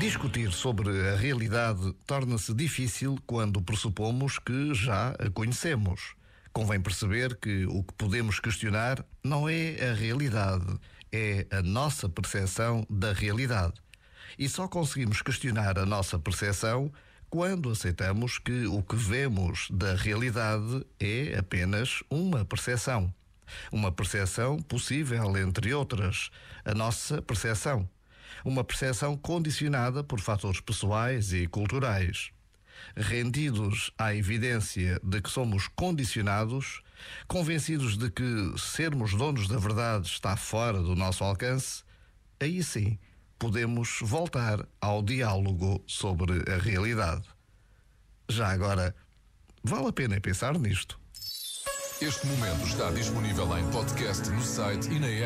Discutir sobre a realidade torna-se difícil quando pressupomos que já a conhecemos. Convém perceber que o que podemos questionar não é a realidade, é a nossa percepção da realidade. E só conseguimos questionar a nossa percepção quando aceitamos que o que vemos da realidade é apenas uma percepção. Uma percepção possível, entre outras, a nossa percepção uma percepção condicionada por fatores pessoais e culturais. Rendidos à evidência de que somos condicionados, convencidos de que sermos donos da verdade está fora do nosso alcance, aí sim podemos voltar ao diálogo sobre a realidade. Já agora, vale a pena pensar nisto. Este momento está disponível em podcast no site e na app.